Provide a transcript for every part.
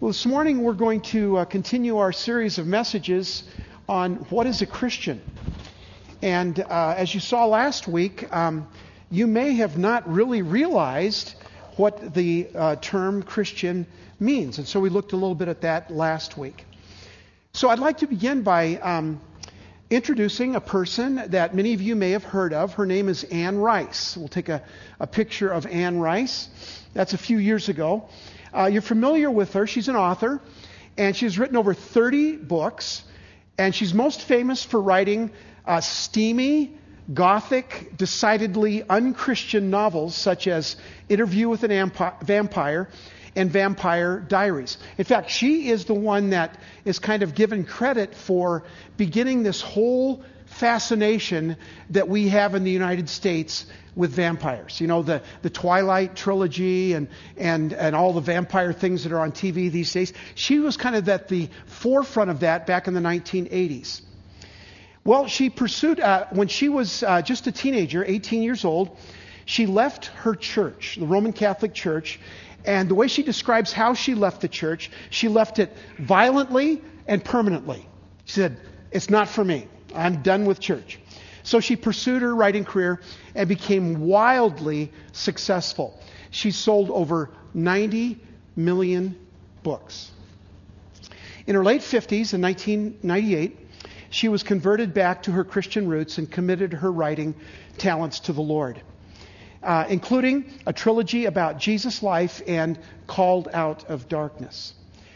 Well, this morning we're going to uh, continue our series of messages on what is a Christian. And uh, as you saw last week, um, you may have not really realized what the uh, term Christian means. And so we looked a little bit at that last week. So I'd like to begin by um, introducing a person that many of you may have heard of. Her name is Anne Rice. We'll take a, a picture of Anne Rice. That's a few years ago. Uh, you're familiar with her. She's an author, and she's written over 30 books, and she's most famous for writing uh, steamy, gothic, decidedly unchristian novels such as Interview with an Ampi- Vampire and Vampire Diaries. In fact, she is the one that is kind of given credit for beginning this whole fascination that we have in the United States with vampires. You know, the, the Twilight trilogy and, and, and all the vampire things that are on TV these days. She was kind of at the forefront of that back in the 1980s. Well, she pursued, uh, when she was uh, just a teenager, 18 years old, she left her church, the Roman Catholic Church, and the way she describes how she left the church, she left it violently and permanently. She said, It's not for me. I'm done with church. So she pursued her writing career and became wildly successful. She sold over 90 million books. In her late 50s, in 1998, she was converted back to her Christian roots and committed her writing talents to the Lord, uh, including a trilogy about Jesus' life and Called Out of Darkness.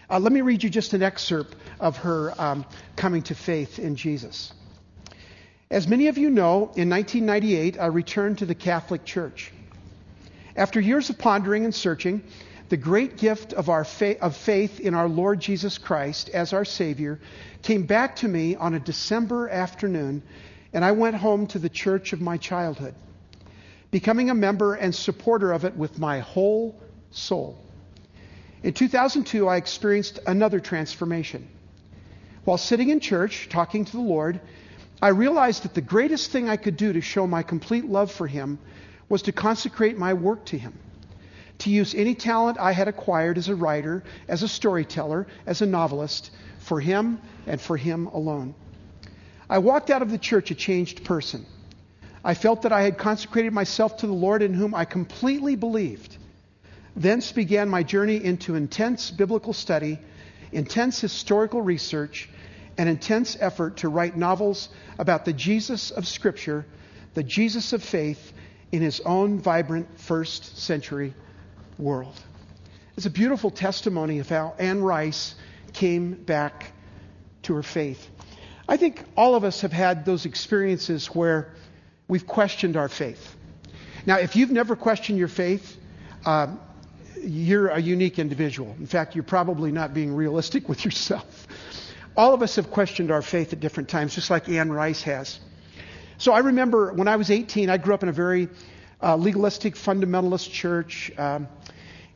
Uh, let me read you just an excerpt of her um, coming to faith in Jesus. As many of you know, in 1998, I returned to the Catholic Church. After years of pondering and searching, the great gift of, our fa- of faith in our Lord Jesus Christ as our Savior came back to me on a December afternoon, and I went home to the church of my childhood, becoming a member and supporter of it with my whole soul. In 2002, I experienced another transformation. While sitting in church, talking to the Lord, I realized that the greatest thing I could do to show my complete love for Him was to consecrate my work to Him, to use any talent I had acquired as a writer, as a storyteller, as a novelist, for Him and for Him alone. I walked out of the church a changed person. I felt that I had consecrated myself to the Lord in whom I completely believed. Thence began my journey into intense biblical study, intense historical research, an intense effort to write novels about the Jesus of Scripture, the Jesus of faith, in his own vibrant first century world. It's a beautiful testimony of how Anne Rice came back to her faith. I think all of us have had those experiences where we've questioned our faith. Now, if you've never questioned your faith, uh, you're a unique individual. In fact, you're probably not being realistic with yourself. All of us have questioned our faith at different times, just like Anne Rice has. So I remember when I was 18, I grew up in a very uh, legalistic fundamentalist church. Um,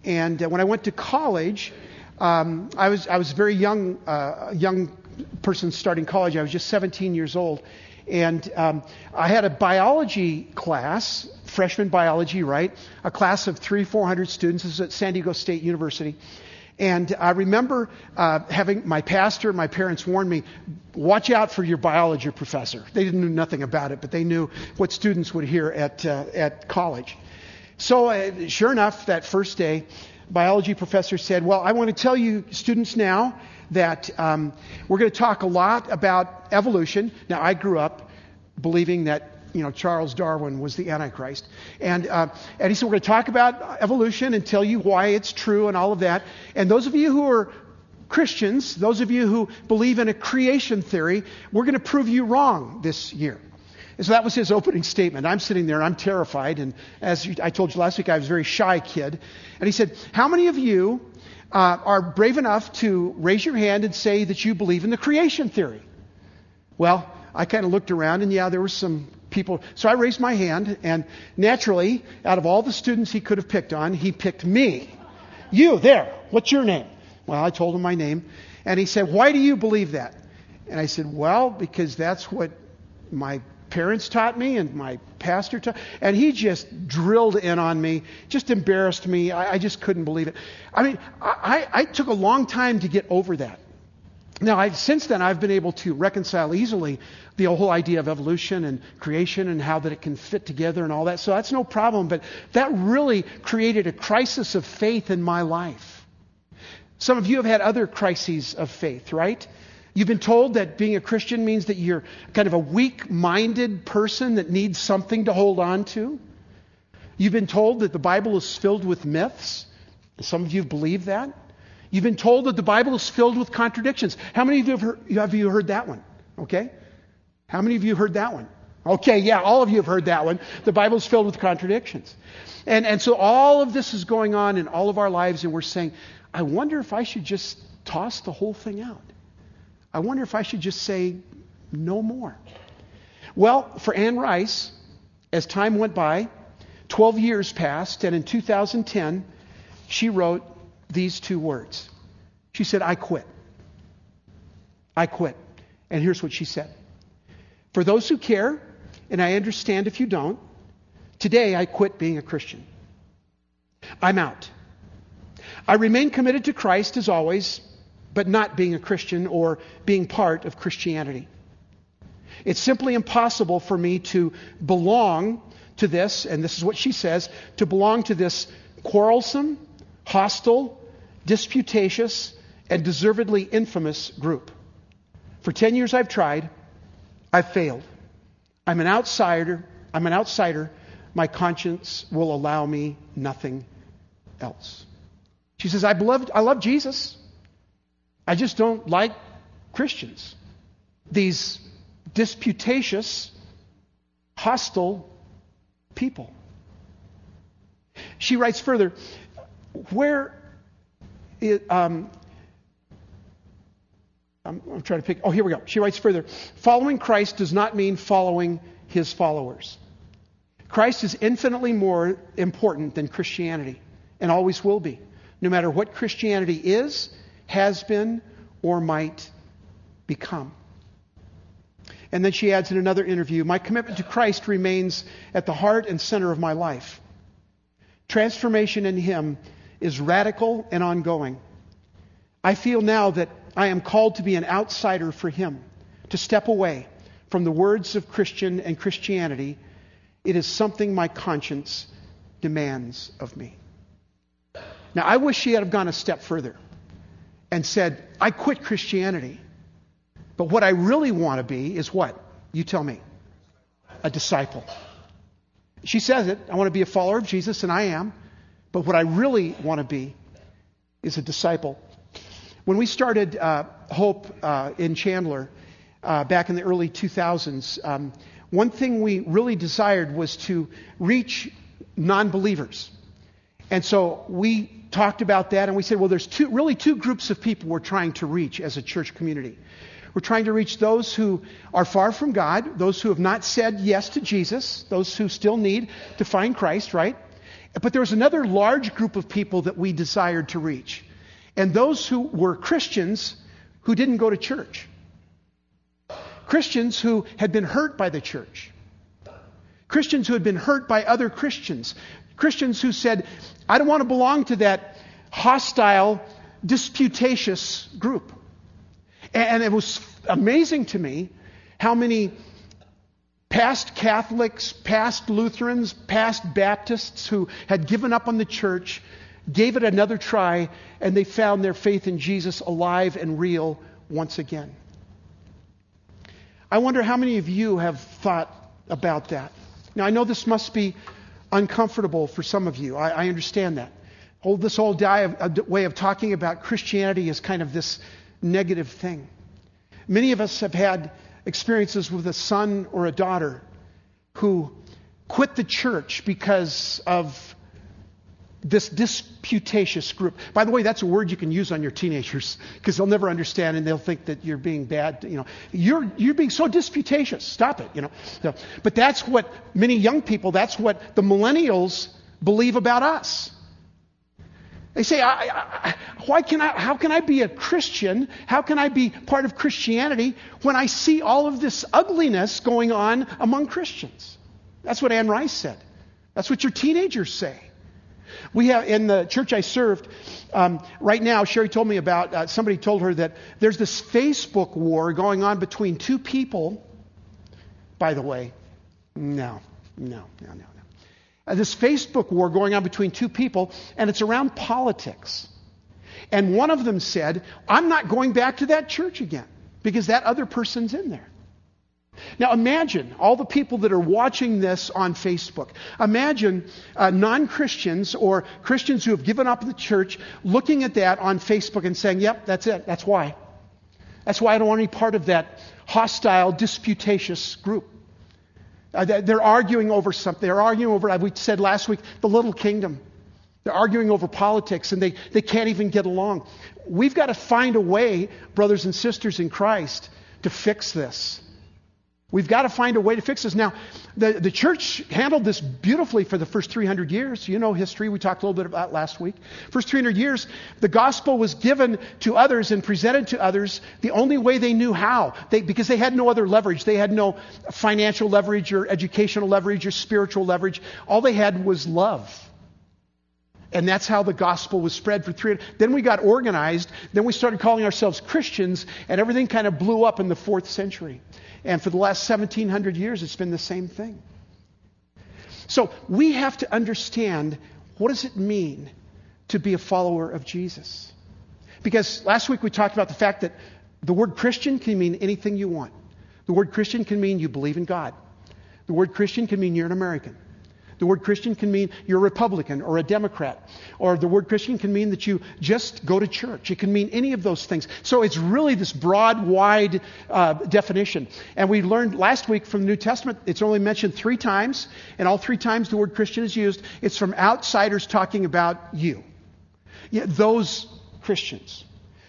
and uh, when I went to college, um, I was I was a very young uh, young person starting college. I was just 17 years old, and um, I had a biology class, freshman biology, right? A class of three, four hundred students. This is at San Diego State University, and I remember uh, having my pastor, and my parents warned me, watch out for your biology professor. They didn't know nothing about it, but they knew what students would hear at, uh, at college. So, uh, sure enough, that first day, biology professor said, Well, I want to tell you, students, now that um, we're going to talk a lot about evolution. Now, I grew up believing that you know, Charles Darwin was the Antichrist. And, uh, and he said, We're going to talk about evolution and tell you why it's true and all of that. And those of you who are Christians, those of you who believe in a creation theory, we're going to prove you wrong this year. So that was his opening statement. I'm sitting there and I'm terrified. And as I told you last week, I was a very shy kid. And he said, How many of you uh, are brave enough to raise your hand and say that you believe in the creation theory? Well, I kind of looked around and yeah, there were some people. So I raised my hand, and naturally, out of all the students he could have picked on, he picked me. You, there, what's your name? Well, I told him my name, and he said, Why do you believe that? And I said, Well, because that's what my parents taught me and my pastor taught, and he just drilled in on me, just embarrassed me. I, I just couldn't believe it. I mean, I, I took a long time to get over that. Now, I've, since then, I've been able to reconcile easily the whole idea of evolution and creation and how that it can fit together and all that. So that's no problem. But that really created a crisis of faith in my life. Some of you have had other crises of faith, right? You've been told that being a Christian means that you're kind of a weak minded person that needs something to hold on to. You've been told that the Bible is filled with myths. Some of you believe that. You've been told that the Bible is filled with contradictions. How many of you have heard, have you heard that one? Okay? How many of you heard that one? Okay, yeah, all of you have heard that one. The Bible is filled with contradictions. And, and so all of this is going on in all of our lives, and we're saying, I wonder if I should just toss the whole thing out. I wonder if I should just say no more. Well, for Anne Rice, as time went by, 12 years passed, and in 2010, she wrote these two words. She said, I quit. I quit. And here's what she said For those who care, and I understand if you don't, today I quit being a Christian. I'm out. I remain committed to Christ as always, but not being a Christian or being part of Christianity. It's simply impossible for me to belong to this, and this is what she says, to belong to this quarrelsome, hostile, disputatious, and deservedly infamous group. For 10 years I've tried. I've failed. I'm an outsider. I'm an outsider. My conscience will allow me nothing else. She says, I love, I love Jesus. I just don't like Christians. These disputatious, hostile people. She writes further, where it, um, I'm, I'm trying to pick. Oh, here we go. She writes further Following Christ does not mean following his followers. Christ is infinitely more important than Christianity and always will be, no matter what Christianity is, has been, or might become. And then she adds in another interview My commitment to Christ remains at the heart and center of my life. Transformation in Him is radical and ongoing. I feel now that I am called to be an outsider for Him, to step away from the words of Christian and Christianity. It is something my conscience demands of me. Now, I wish she had gone a step further and said, I quit Christianity. But what I really want to be is what? You tell me. A disciple. She says it. I want to be a follower of Jesus, and I am. But what I really want to be is a disciple. When we started uh, Hope uh, in Chandler uh, back in the early 2000s, um, one thing we really desired was to reach non believers. And so we talked about that and we said, well, there's two, really two groups of people we're trying to reach as a church community. We're trying to reach those who are far from God, those who have not said yes to Jesus, those who still need to find Christ, right? But there was another large group of people that we desired to reach. And those who were Christians who didn't go to church. Christians who had been hurt by the church. Christians who had been hurt by other Christians. Christians who said, I don't want to belong to that hostile, disputatious group. And it was amazing to me how many past Catholics, past Lutherans, past Baptists who had given up on the church gave it another try and they found their faith in Jesus alive and real once again. I wonder how many of you have thought about that. Now, I know this must be uncomfortable for some of you. I, I understand that. This whole uh, way of talking about Christianity is kind of this negative thing. Many of us have had experiences with a son or a daughter who quit the church because of this disputatious group. By the way, that's a word you can use on your teenagers because they'll never understand and they'll think that you're being bad. You know, you're you're being so disputatious. Stop it. You know, but that's what many young people. That's what the millennials believe about us. They say, I, I, why can I, how can I be a Christian? How can I be part of Christianity when I see all of this ugliness going on among Christians? That's what Anne Rice said. That's what your teenagers say. We have in the church I served um, right now. Sherry told me about uh, somebody told her that there's this Facebook war going on between two people. By the way, no, no, no, no, no. Uh, this Facebook war going on between two people, and it's around politics. And one of them said, "I'm not going back to that church again because that other person's in there." Now imagine all the people that are watching this on Facebook. Imagine uh, non Christians or Christians who have given up the church looking at that on Facebook and saying, yep, that's it. That's why. That's why I don't want any part of that hostile, disputatious group. Uh, they're arguing over something. They're arguing over, we said last week, the little kingdom. They're arguing over politics and they, they can't even get along. We've got to find a way, brothers and sisters in Christ, to fix this. We've got to find a way to fix this. Now, the, the church handled this beautifully for the first 300 years. You know history. We talked a little bit about last week. First 300 years, the gospel was given to others and presented to others the only way they knew how. They, because they had no other leverage. They had no financial leverage or educational leverage or spiritual leverage. All they had was love. And that's how the gospel was spread for 300. Then we got organized. Then we started calling ourselves Christians, and everything kind of blew up in the fourth century. And for the last 1700 years, it's been the same thing. So we have to understand what does it mean to be a follower of Jesus? Because last week we talked about the fact that the word Christian can mean anything you want. The word Christian can mean you believe in God. The word Christian can mean you're an American. The word Christian can mean you're a Republican or a Democrat. Or the word Christian can mean that you just go to church. It can mean any of those things. So it's really this broad, wide uh, definition. And we learned last week from the New Testament, it's only mentioned three times. And all three times the word Christian is used. It's from outsiders talking about you. Those Christians.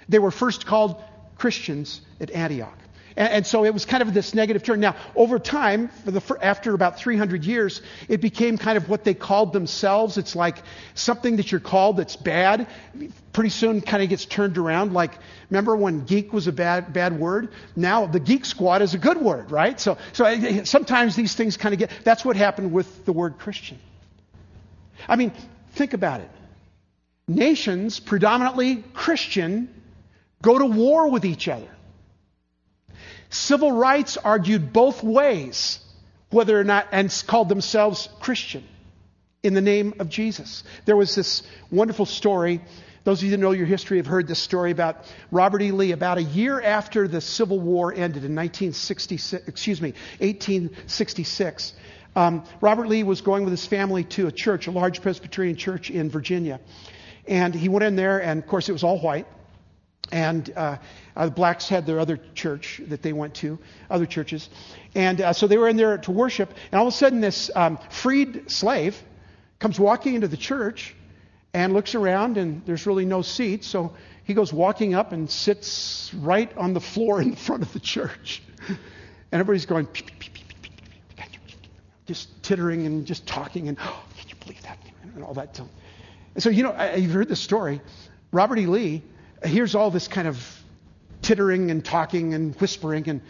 They were first called Christians at Antioch. And, and, so it was kind of this negative turn. Now, over time, for the, after about 300 years, it became kind of what they called themselves. It's like something that you're called that's bad. Pretty soon, kind of gets turned around. Like, remember when geek was a bad bad word? Now the geek squad is a good word, right? So, so eh, eh, sometimes these things kind of get. That's what happened with the word Christian. I mean, think about it. Nations, predominantly Christian, go to war with each other. Civil rights argued both ways whether or not, and called themselves Christian in the name of Jesus. There was this wonderful story. Those of you that know your history have heard this story about Robert E. Lee. About a year after the Civil War ended in 1966, excuse me, 1866, um, Robert Lee was going with his family to a church, a large Presbyterian church in Virginia. And he went in there, and of course it was all white. And uh, uh, the blacks had their other church that they went to, other churches. And uh, so they were in there to worship. And all of a sudden, this um, freed slave comes walking into the church and looks around, and there's really no seat, So he goes walking up and sits right on the floor in front of the church. And everybody's going, just tittering and just talking, and oh, can you believe that? And all that. And so, you know, you've heard this story. Robert E. Lee hears all this kind of tittering and talking and whispering. And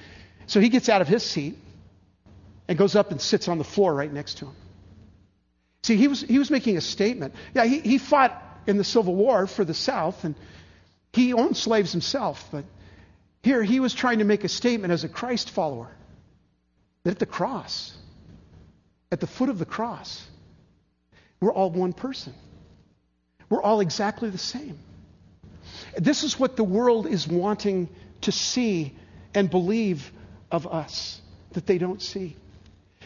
so he gets out of his seat and goes up and sits on the floor right next to him. See, he was, he was making a statement. Yeah, he, he fought in the Civil War for the South, and he owned slaves himself. But here he was trying to make a statement as a Christ follower that at the cross, at the foot of the cross, we're all one person. We're all exactly the same. This is what the world is wanting to see and believe of us that they don't see.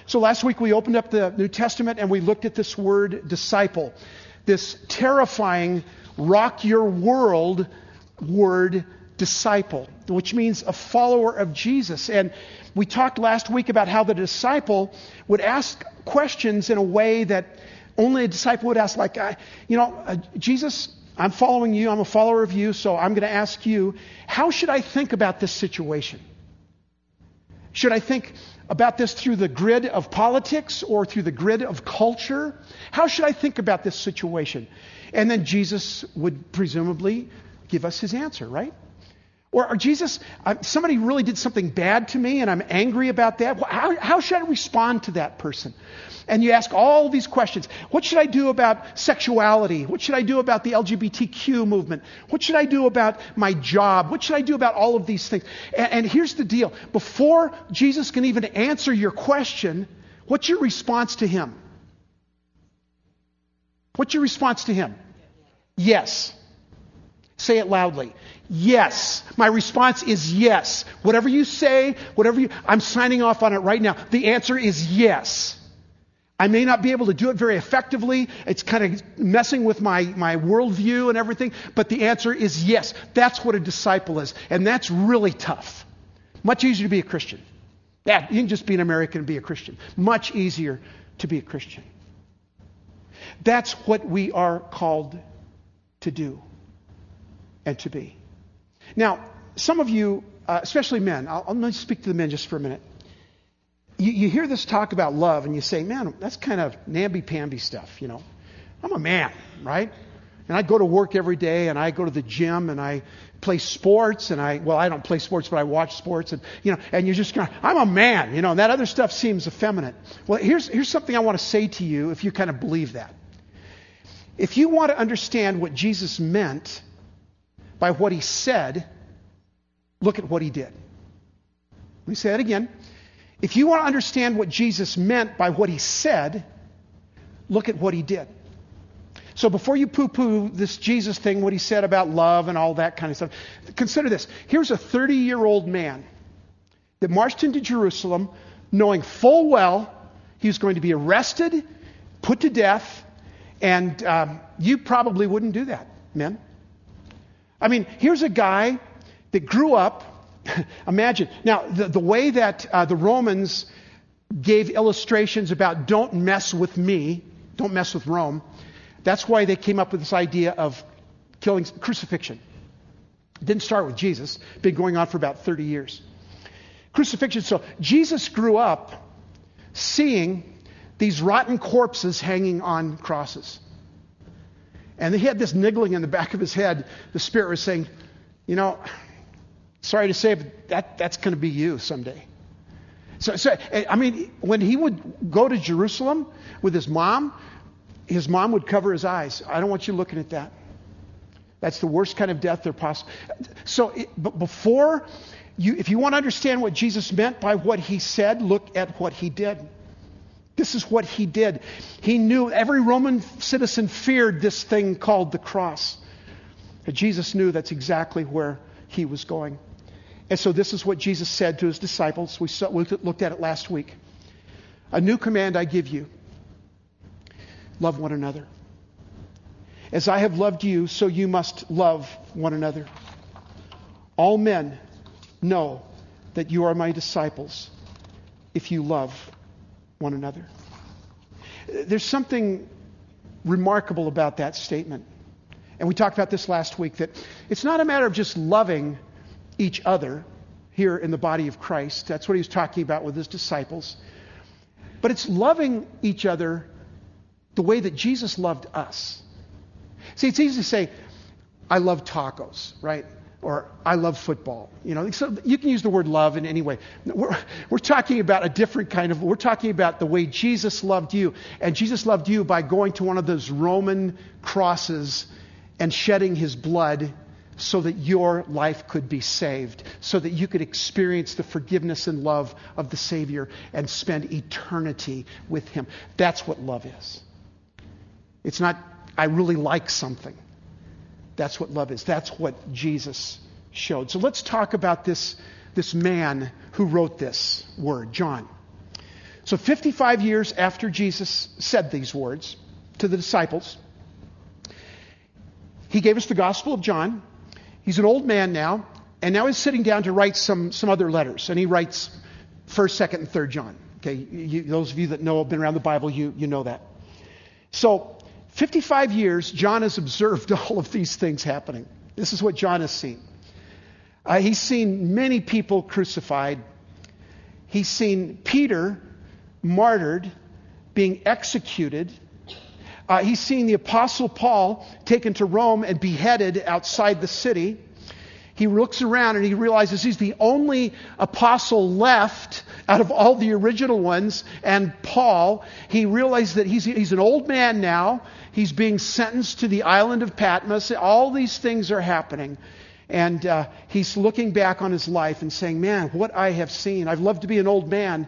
So last week we opened up the New Testament and we looked at this word disciple, this terrifying, rock your world word disciple, which means a follower of Jesus. And we talked last week about how the disciple would ask questions in a way that only a disciple would ask, like, you know, uh, Jesus, I'm following you, I'm a follower of you, so I'm going to ask you, how should I think about this situation? Should I think about this through the grid of politics or through the grid of culture? How should I think about this situation? And then Jesus would presumably give us his answer, right? Or, or Jesus, uh, somebody really did something bad to me and I'm angry about that. How, how should I respond to that person? And you ask all these questions. What should I do about sexuality? What should I do about the LGBTQ movement? What should I do about my job? What should I do about all of these things? And, and here's the deal. Before Jesus can even answer your question, what's your response to him? What's your response to him? Yes. Say it loudly. Yes. My response is yes. Whatever you say, whatever you, I'm signing off on it right now. The answer is yes. I may not be able to do it very effectively. It's kind of messing with my, my worldview and everything, but the answer is yes. That's what a disciple is. And that's really tough. Much easier to be a Christian. Yeah, you can just be an American and be a Christian. Much easier to be a Christian. That's what we are called to do and to be. Now, some of you, uh, especially men, I'll, I'll speak to the men just for a minute. You, you hear this talk about love and you say, man, that's kind of namby-pamby stuff, you know. I'm a man, right? And I go to work every day and I go to the gym and I play sports and I, well, I don't play sports, but I watch sports and, you know, and you're just going, I'm a man, you know, and that other stuff seems effeminate. Well, here's, here's something I want to say to you if you kind of believe that. If you want to understand what Jesus meant by what he said, look at what he did. Let me say that again. If you want to understand what Jesus meant by what he said, look at what he did. So before you poo poo this Jesus thing, what he said about love and all that kind of stuff, consider this. Here's a 30 year old man that marched into Jerusalem knowing full well he was going to be arrested, put to death, and um, you probably wouldn't do that, men. I mean, here's a guy that grew up. imagine. Now, the, the way that uh, the Romans gave illustrations about don't mess with me, don't mess with Rome, that's why they came up with this idea of killing crucifixion. It didn't start with Jesus, been going on for about 30 years. Crucifixion. So Jesus grew up seeing these rotten corpses hanging on crosses. And he had this niggling in the back of his head. The Spirit was saying, You know, sorry to say, but that, that's going to be you someday. So, so, eh, I mean, when he would go to Jerusalem with his mom, his mom would cover his eyes. I don't want you looking at that. That's the worst kind of death there possible. So, eh, it, but before you, if you want to understand what Jesus meant by what he said, look at what he did. This is what he did. He knew every Roman citizen feared this thing called the cross. But Jesus knew that's exactly where he was going. And so this is what Jesus said to his disciples. We looked at it last week. A new command I give you love one another. As I have loved you, so you must love one another. All men know that you are my disciples if you love one another. There's something remarkable about that statement. And we talked about this last week that it's not a matter of just loving each other here in the body of Christ. That's what he was talking about with his disciples. But it's loving each other the way that Jesus loved us. See, it's easy to say, I love tacos, right? Or I love football. You know, so you can use the word love in any way. We're, we're talking about a different kind of, we're talking about the way Jesus loved you. And Jesus loved you by going to one of those Roman crosses and shedding his blood so that your life could be saved, so that you could experience the forgiveness and love of the Savior and spend eternity with him. That's what love is. It's not, I really like something. That's what love is. That's what Jesus showed. So let's talk about this, this man who wrote this word, John. So 55 years after Jesus said these words to the disciples, he gave us the Gospel of John. He's an old man now, and now he's sitting down to write some, some other letters. And he writes 1st, 2nd, and 3rd John. Okay, you, those of you that know, have been around the Bible, you, you know that. So 55 years, John has observed all of these things happening. This is what John has seen. Uh, he's seen many people crucified. He's seen Peter martyred, being executed. Uh, he's seeing the Apostle Paul taken to Rome and beheaded outside the city. He looks around and he realizes he's the only apostle left out of all the original ones. And Paul, he realizes that he's, he's an old man now. He's being sentenced to the island of Patmos. All these things are happening. And uh, he's looking back on his life and saying, Man, what I have seen. I've loved to be an old man,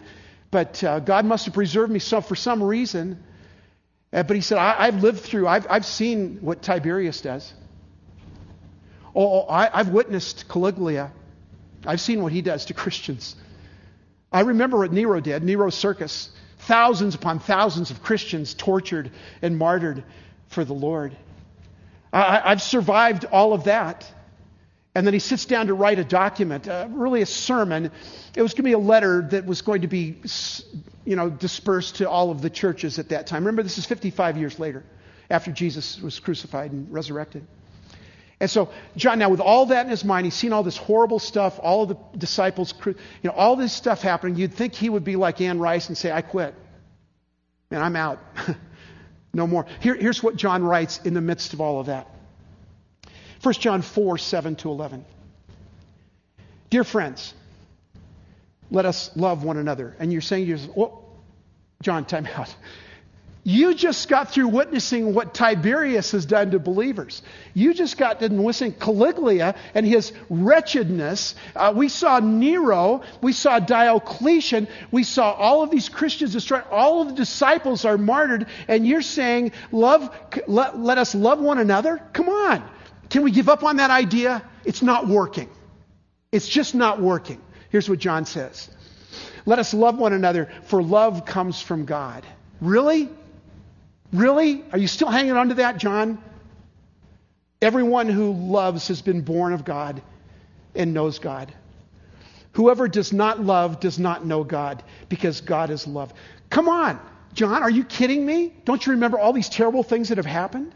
but uh, God must have preserved me so, for some reason. Uh, but he said, I, have lived through, I've, I've seen what Tiberius does. Oh, oh I, I've witnessed Caligula. I've seen what he does to Christians. I remember what Nero did, Nero's circus. Thousands upon thousands of Christians tortured and martyred for the Lord. I, have survived all of that. And then he sits down to write a document, uh, really a sermon. It was going to be a letter that was going to be, you know, dispersed to all of the churches at that time. Remember, this is 55 years later, after Jesus was crucified and resurrected. And so, John, now with all that in his mind, he's seen all this horrible stuff, all of the disciples, you know, all this stuff happening. You'd think he would be like Anne Rice and say, I quit. Man, I'm out. no more. Here, here's what John writes in the midst of all of that 1 John 4 7 to 11. Dear friends, let us love one another. And you're saying yourself, oh, John, time out. You just got through witnessing what Tiberius has done to believers. You just got done witnessing Caligula and his wretchedness. Uh, we saw Nero. We saw Diocletian. We saw all of these Christians destroyed. All of the disciples are martyred. And you're saying, love, let, let us love one another? Come on. Can we give up on that idea? It's not working. It's just not working. Here's what John says. Let us love one another, for love comes from God. Really? Really? Are you still hanging on to that, John? Everyone who loves has been born of God and knows God. Whoever does not love does not know God because God is love. Come on, John, are you kidding me? Don't you remember all these terrible things that have happened?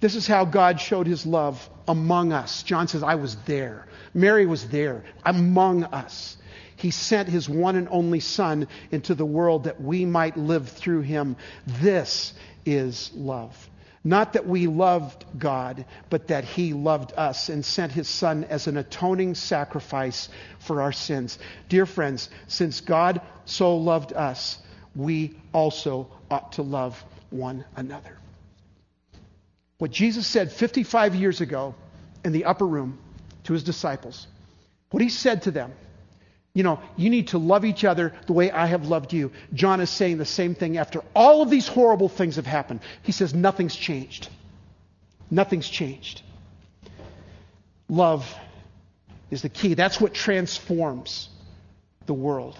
This is how God showed his love among us. John says, I was there. Mary was there among us. He sent his one and only Son into the world that we might live through him. This is love. Not that we loved God, but that He loved us and sent His Son as an atoning sacrifice for our sins. Dear friends, since God so loved us, we also ought to love one another. What Jesus said 55 years ago in the upper room to His disciples, what He said to them you know, you need to love each other the way I have loved you. John is saying the same thing after all of these horrible things have happened. He says, nothing's changed. Nothing's changed. Love is the key. That's what transforms the world.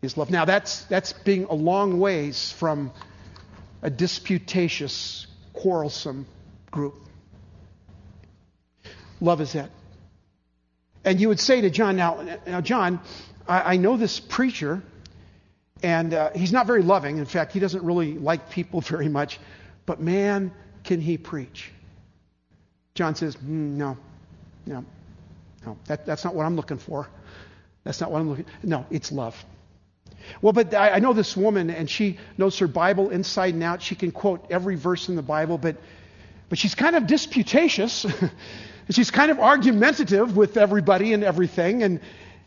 Is love. Now that's that's being a long ways from a disputatious, quarrelsome group. Love is that. And you would say to John, now, now John, I, I know this preacher, and uh, he's not very loving. In fact, he doesn't really like people very much, but man, can he preach. John says, mm, no, no, no, that, that's not what I'm looking for. That's not what I'm looking No, it's love. Well, but I, I know this woman, and she knows her Bible inside and out. She can quote every verse in the Bible, but, but she's kind of disputatious. she's kind of argumentative with everybody and everything. And,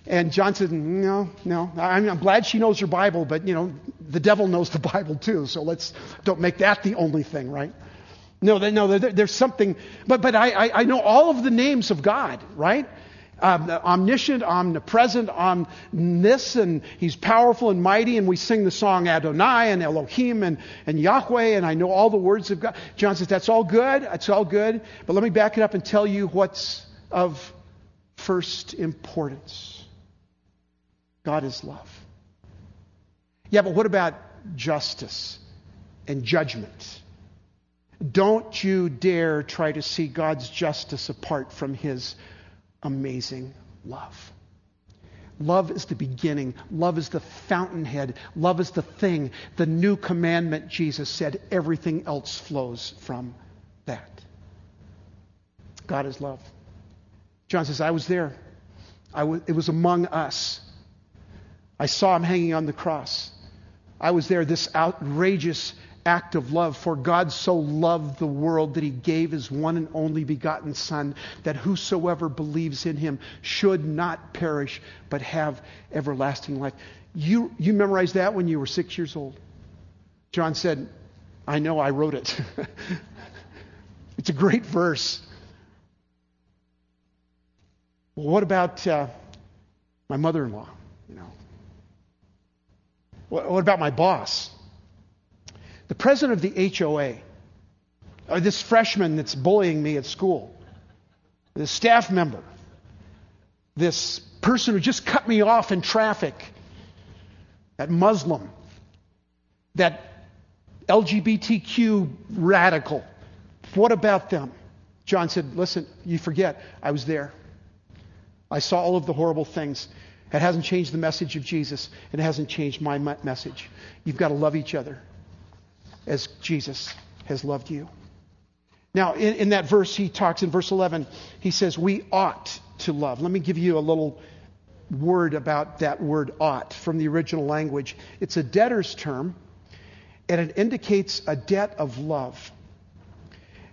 and John said, No, no. I'm, I'm, glad she knows her Bible, but, you know, the devil knows the Bible too. So let's don't make that the only thing, right? No, no, there's something. But, but I, I know all of the names of God, right? Um, omniscient, omnipresent, omnis, and he's powerful and mighty. And we sing the song Adonai and Elohim and, and Yahweh, and I know all the words of God. John says, That's all good. That's all good. But let me back it up and tell you what's of first importance God is love. Yeah, but what about justice and judgment? Don't you dare try to see God's justice apart from his amazing love. Love is the beginning. Love is the fountainhead. Love is the thing. The new commandment, Jesus said, everything else flows from that. God is love. John says, I was there. I was, it was among us. I saw him hanging on the cross. I was there. This outrageous act of love. For God so loved the world that he gave his one and only begotten Son, that whosoever believes in him should not perish, but have everlasting life. You, you memorized that when you were six years old. John said, I know I wrote it. it's a great verse. Well, what about uh, my mother in law? You know, what, what about my boss? The president of the HOA, or this freshman that's bullying me at school, this staff member, this person who just cut me off in traffic, that Muslim, that LGBTQ radical. What about them? John said, Listen, you forget, I was there. I saw all of the horrible things. It hasn't changed the message of Jesus, and it hasn't changed my message. You've got to love each other as Jesus has loved you. Now, in, in, that verse, he talks in verse 11, he says, We ought to love. Let me give you a little word about that word ought from the original language. It's a debtor's term, and it indicates a debt of love.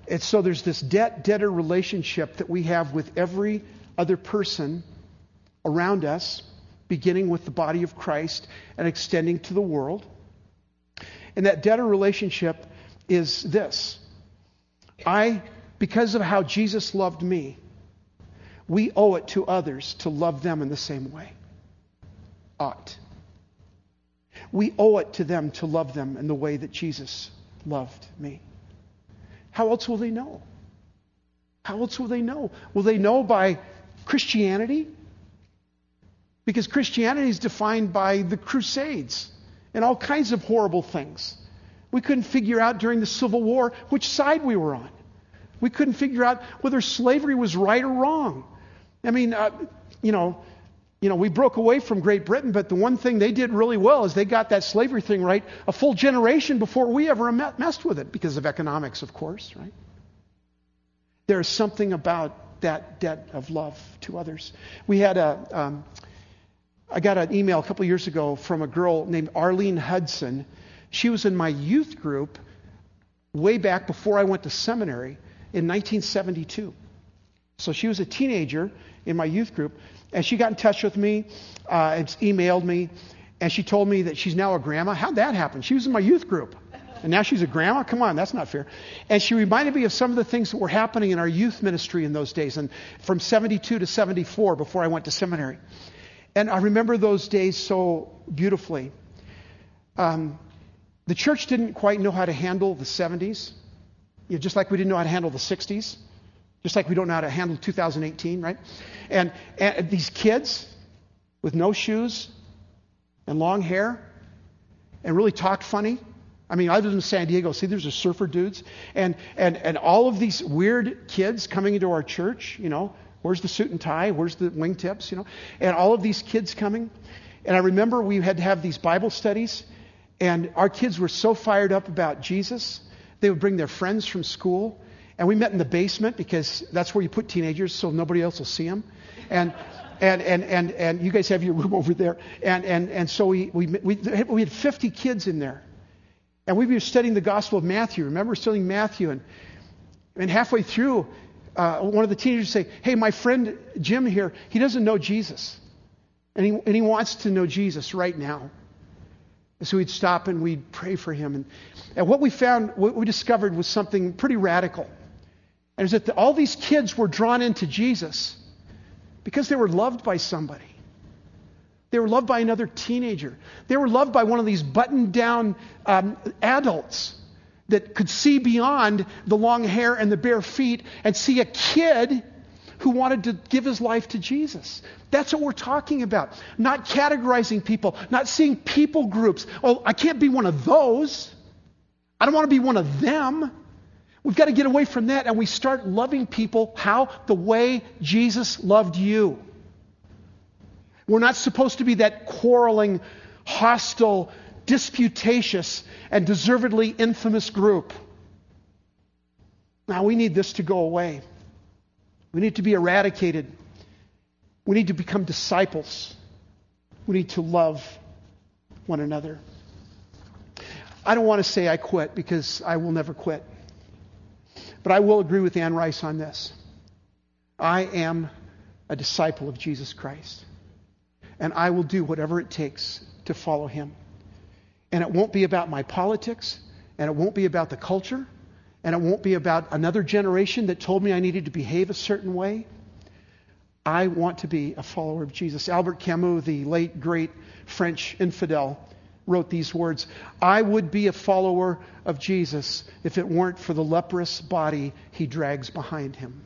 And so there's this debt debtor relationship that we have with every other person around us, beginning with the body of Christ and extending to the world. And that debtor relationship is this I, because of how Jesus loved me, we owe it to others to love them in the same way. Ought. We owe it to them to love them in the way that Jesus loved me. How else will they know? How else will they know? Will they know by Christianity? Because Christianity is defined by the Crusades and all kinds of horrible things. We couldn't figure out during the Civil War which side we were on. We couldn't figure out whether slavery was right or wrong. I mean, uh, you know, you know, we broke away from Great Britain, but the one thing they did really well is they got that slavery thing right a full generation before we ever messed with it because of economics, of course, right? There is something about that debt of love to others. We had a, um, I got an email a couple years ago from a girl named Arlene Hudson. She was in my youth group way back before I went to seminary in 1972. So she was a teenager in my youth group, and she got in touch with me uh, and emailed me, and she told me that she's now a grandma. How'd that happen? She was in my youth group, and now she's a grandma? Come on, that's not fair. And she reminded me of some of the things that were happening in our youth ministry in those days, and from 72 to 74 before I went to seminary. And I remember those days so beautifully. Um, the church didn't quite know how to handle the 70s, you know, just like we didn't know how to handle the 60s, just like we don't know how to handle 2018, right? And, and these kids with no shoes and long hair and really talked funny. I mean, I lived in San Diego. See, there's a surfer dudes. And, and, and all of these weird kids coming into our church, you know, Where's the suit and tie? Where's the wingtips? You know, and all of these kids coming. And I remember we had to have these Bible studies, and our kids were so fired up about Jesus. They would bring their friends from school, and we met in the basement because that's where you put teenagers, so nobody else will see them. And and and and and you guys have your room over there. And and and so we we we, we had 50 kids in there, and we were studying the Gospel of Matthew. Remember studying Matthew, and and halfway through, uh, one of the teenagers say, Hey, my friend Jim here, he doesn't know Jesus. And he, and he wants to know Jesus right now. So we'd stop and we'd pray for him. And, and what we found, what we discovered was something pretty radical. And is that the, all these kids were drawn into Jesus because they were loved by somebody. They were loved by another teenager. They were loved by one of these buttoned down um, adults that could see beyond the long hair and the bare feet and see a kid who wanted to give his life to Jesus. That's what we're talking about. Not categorizing people, not seeing people groups. Oh, I can't be one of those. I don't want to be one of them. We've got to get away from that and we start loving people how? The way Jesus loved you. We're not supposed to be that quarreling, hostile, disputatious, and deservedly infamous group. Now, we need this to go away. We need to be eradicated. We need to become disciples. We need to love one another. I don't want to say I quit because I will never quit. But I will agree with Anne Rice on this. I am a disciple of Jesus Christ. And I will do whatever it takes to follow him. And it won't be about my politics, and it won't be about the culture, and it won't be about another generation that told me I needed to behave a certain way. I want to be a follower of Jesus. Albert Camus, the late great French infidel, wrote these words I would be a follower of Jesus if it weren't for the leprous body he drags behind him.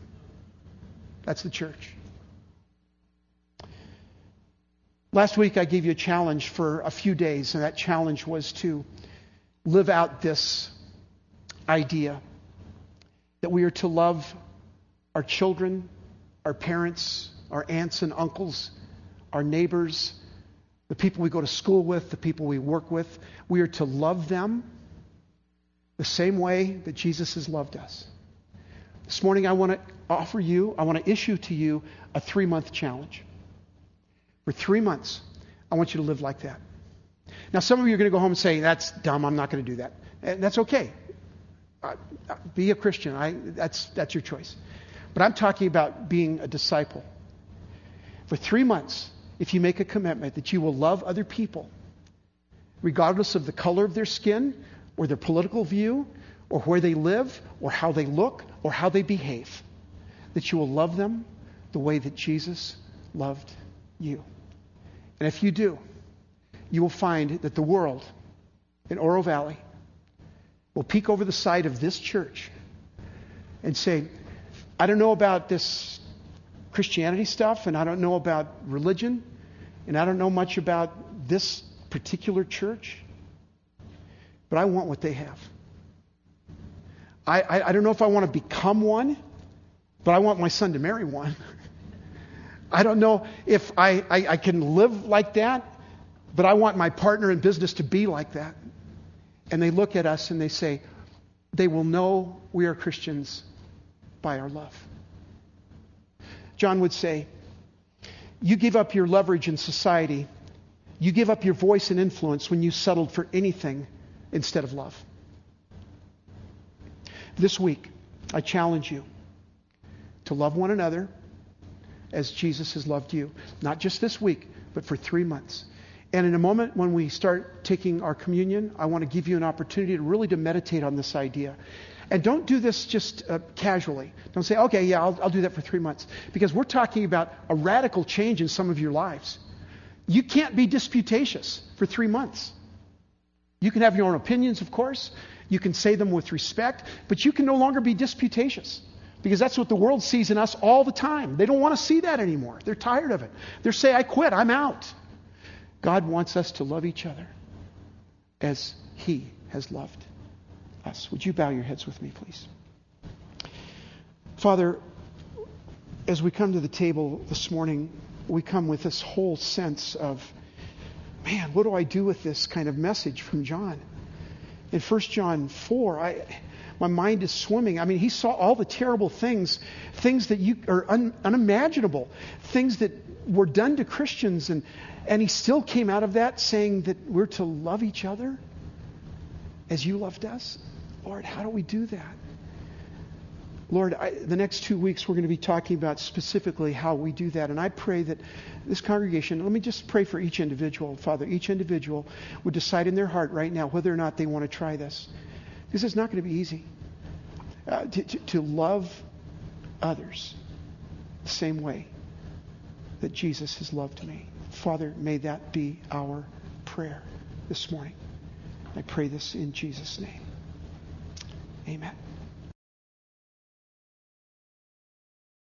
That's the church. Last week, I gave you a challenge for a few days, and that challenge was to live out this idea that we are to love our children, our parents, our aunts and uncles, our neighbors, the people we go to school with, the people we work with. We are to love them the same way that Jesus has loved us. This morning, I want to offer you, I want to issue to you a three month challenge. For three months, I want you to live like that. Now, some of you are going to go home and say, That's dumb, I'm not going to do that. And that's okay. Uh, be a Christian. I, that's, that's your choice. But I'm talking about being a disciple. For three months, if you make a commitment that you will love other people, regardless of the color of their skin, or their political view, or where they live, or how they look, or how they behave, that you will love them the way that Jesus loved you. And if you do, you will find that the world in Oro Valley will peek over the side of this church and say, I don't know about this Christianity stuff, and I don't know about religion, and I don't know much about this particular church, but I want what they have. I, I, I don't know if I want to become one, but I want my son to marry one. I don't know if I, I, I can live like that, but I want my partner in business to be like that. And they look at us and they say, they will know we are Christians by our love. John would say, You give up your leverage in society, you give up your voice and influence when you settled for anything instead of love. This week, I challenge you to love one another as Jesus has loved you. Not just this week, but for three months. And in a moment when we start taking our communion, I want to give you an opportunity to really to meditate on this idea. And don't do this just uh, casually. Don't say, okay, yeah, I'll, I'll do that for three months. Because we're talking about a radical change in some of your lives. You can't be disputatious for three months. You can have your own opinions, of course. You can say them with respect, but you can no longer be disputatious. Because that's what the world sees in us all the time. They don't want to see that anymore. They're tired of it. They're saying, I quit, I'm out. God wants us to love each other as He has loved us. Would you bow your heads with me, please? Father, as we come to the table this morning, we come with this whole sense of, man, what do I do with this kind of message from John? In 1 John 4, I my mind is swimming. I mean, he saw all the terrible things, things that you are un, unimaginable, things that were done to Christians, and, and he still came out of that saying that we're to love each other as you loved us. Lord, how do we do that? Lord, I, the next two weeks we're going to be talking about specifically how we do that. And I pray that this congregation, let me just pray for each individual, Father, each individual would decide in their heart right now whether or not they want to try this. Because is not going to be easy uh, to, to, to love others the same way that Jesus has loved me. Father, may that be our prayer this morning. I pray this in Jesus' name. Amen.